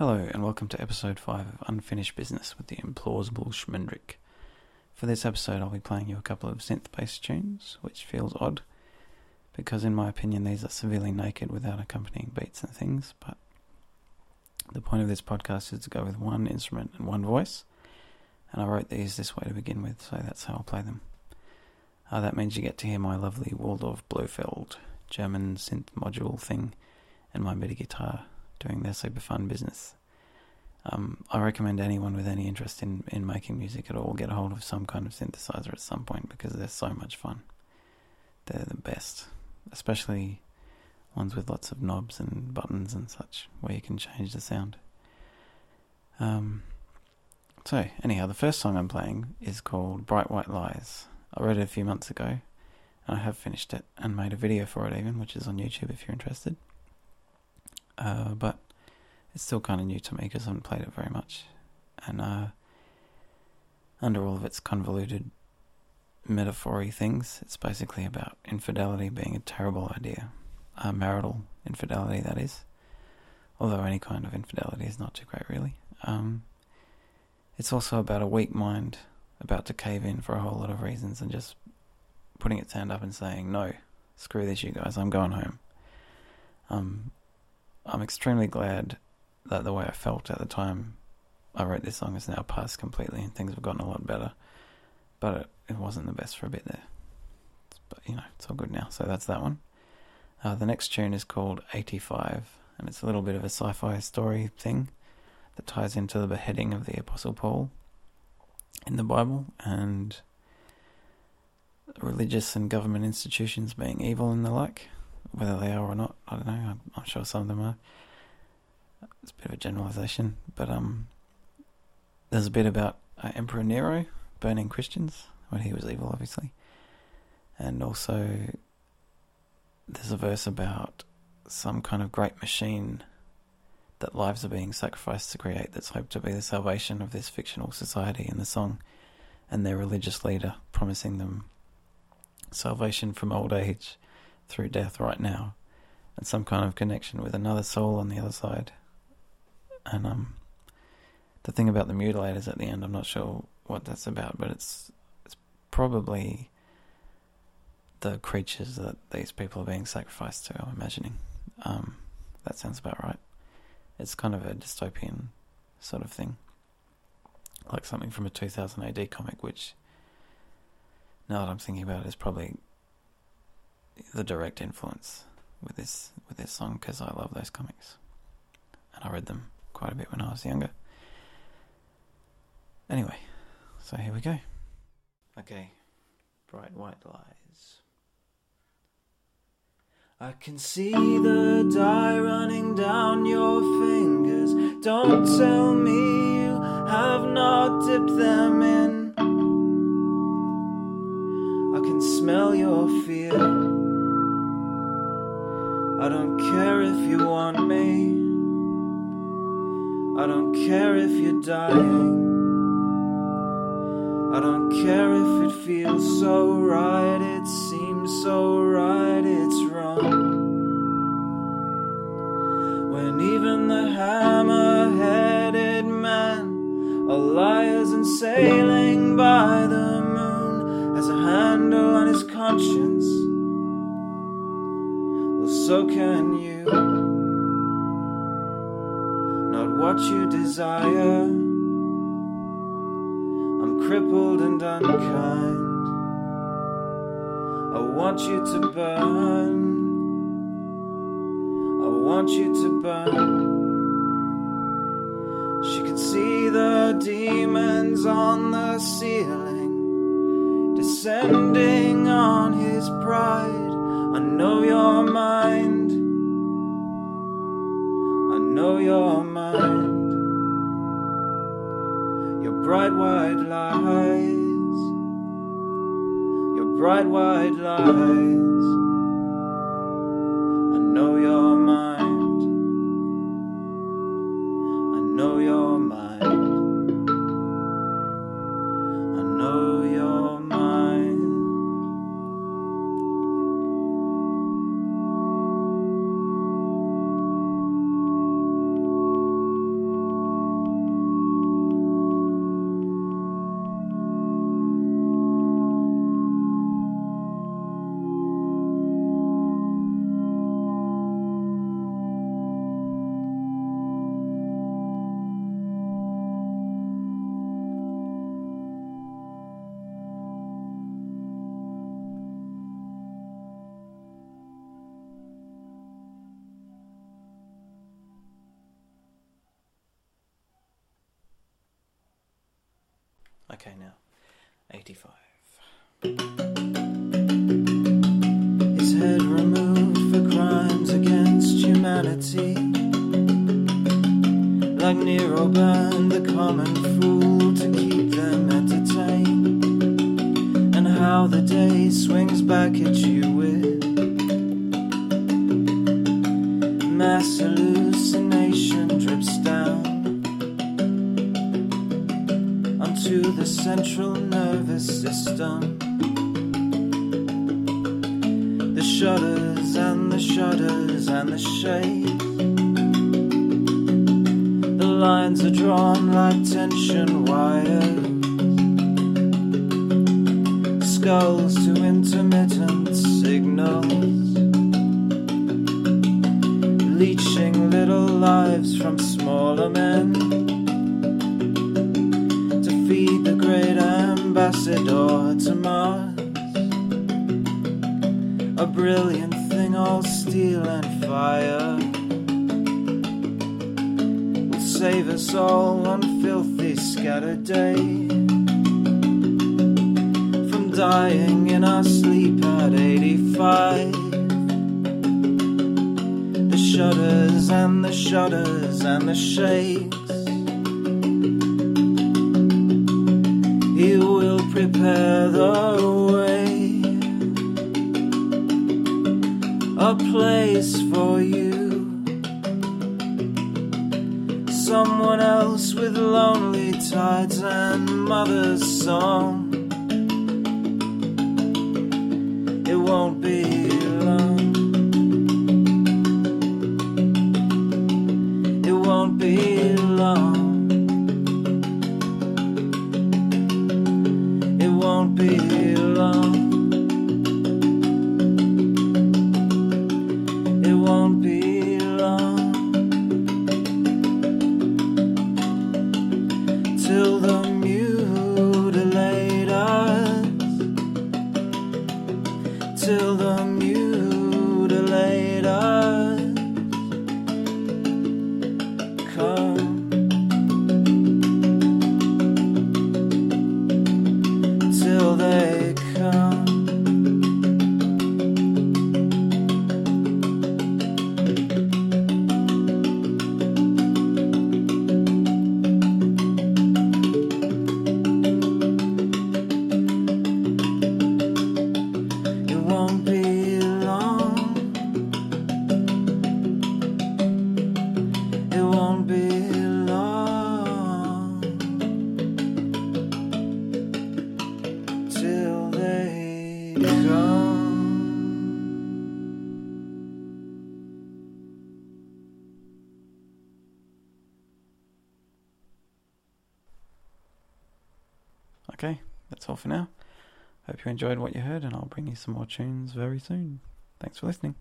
Hello, and welcome to episode 5 of Unfinished Business with the Implausible Schmendrick. For this episode, I'll be playing you a couple of synth based tunes, which feels odd, because in my opinion, these are severely naked without accompanying beats and things, but the point of this podcast is to go with one instrument and one voice, and I wrote these this way to begin with, so that's how I'll play them. Uh, that means you get to hear my lovely Waldorf Blofeld German synth module thing and my MIDI guitar doing their super fun business. Um, I recommend anyone with any interest in, in making music at all get a hold of some kind of synthesizer at some point because they're so much fun. They're the best, especially ones with lots of knobs and buttons and such where you can change the sound. Um, so, anyhow, the first song I'm playing is called Bright White Lies. I wrote it a few months ago and I have finished it and made a video for it even, which is on YouTube if you're interested. Uh, but it's still kind of new to me because I haven't played it very much. And uh, under all of its convoluted metaphory things, it's basically about infidelity being a terrible idea. Uh, marital infidelity, that is. Although any kind of infidelity is not too great, really. Um, it's also about a weak mind about to cave in for a whole lot of reasons and just putting its hand up and saying, no, screw this, you guys, I'm going home. Um, I'm extremely glad that the way I felt at the time I wrote this song has now passed completely and things have gotten a lot better. But it, it wasn't the best for a bit there. But, you know, it's all good now. So that's that one. Uh, the next tune is called 85, and it's a little bit of a sci fi story thing that ties into the beheading of the Apostle Paul in the Bible and religious and government institutions being evil and the like. Whether they are or not, I don't know. I'm, I'm sure some of them are. It's a bit of a generalization, but um, there's a bit about uh, Emperor Nero burning Christians when he was evil, obviously, and also there's a verse about some kind of great machine that lives are being sacrificed to create that's hoped to be the salvation of this fictional society in the song, and their religious leader promising them salvation from old age through death right now, and some kind of connection with another soul on the other side. And um, the thing about the mutilators at the end, I'm not sure what that's about, but it's it's probably the creatures that these people are being sacrificed to. I'm imagining. Um, that sounds about right. It's kind of a dystopian sort of thing, like something from a 2000 AD comic, which now that I'm thinking about it, is probably the direct influence with this with this song because I love those comics, and I read them quite a bit when I was younger. Anyway, so here we go. Okay, bright white lies. I can see the dye running down your fingers. Don't tell me you have not dipped them in. I can smell your fear. I don't care if you want me. I don't care if you're dying. I don't care if it feels so right, it seems so right, it's wrong. When even the hammer headed man, a liars and sailing by the moon has a handle on his conscience, well, so can you. What you desire I'm crippled and unkind. I want you to burn. I want you to burn. She could see the demons on the ceiling, descending on his pride. I know your mind. I know your mind. Your bright white lies, your bright white lies. I know your mind, I know your mind, Okay, now 85. His head removed for crimes against humanity. Like Nero burned the common fool to keep them entertained. And how the day swings back at you with and the shudders and the shades. The lines are drawn like tension wires. Skulls to intermittent signals. Leeching little lives from smaller men to feed the great ambassador to Mars. A brilliant all steel and fire. Will save us all one filthy scattered day. From dying in our sleep at 85. The shudders and the shudders and the shakes. He will prepare the way, a place for you. Someone else with lonely tides and mother's song. It won't be long. It won't be long. It won't be long. Okay, that's all for now. Hope you enjoyed what you heard, and I'll bring you some more tunes very soon. Thanks for listening.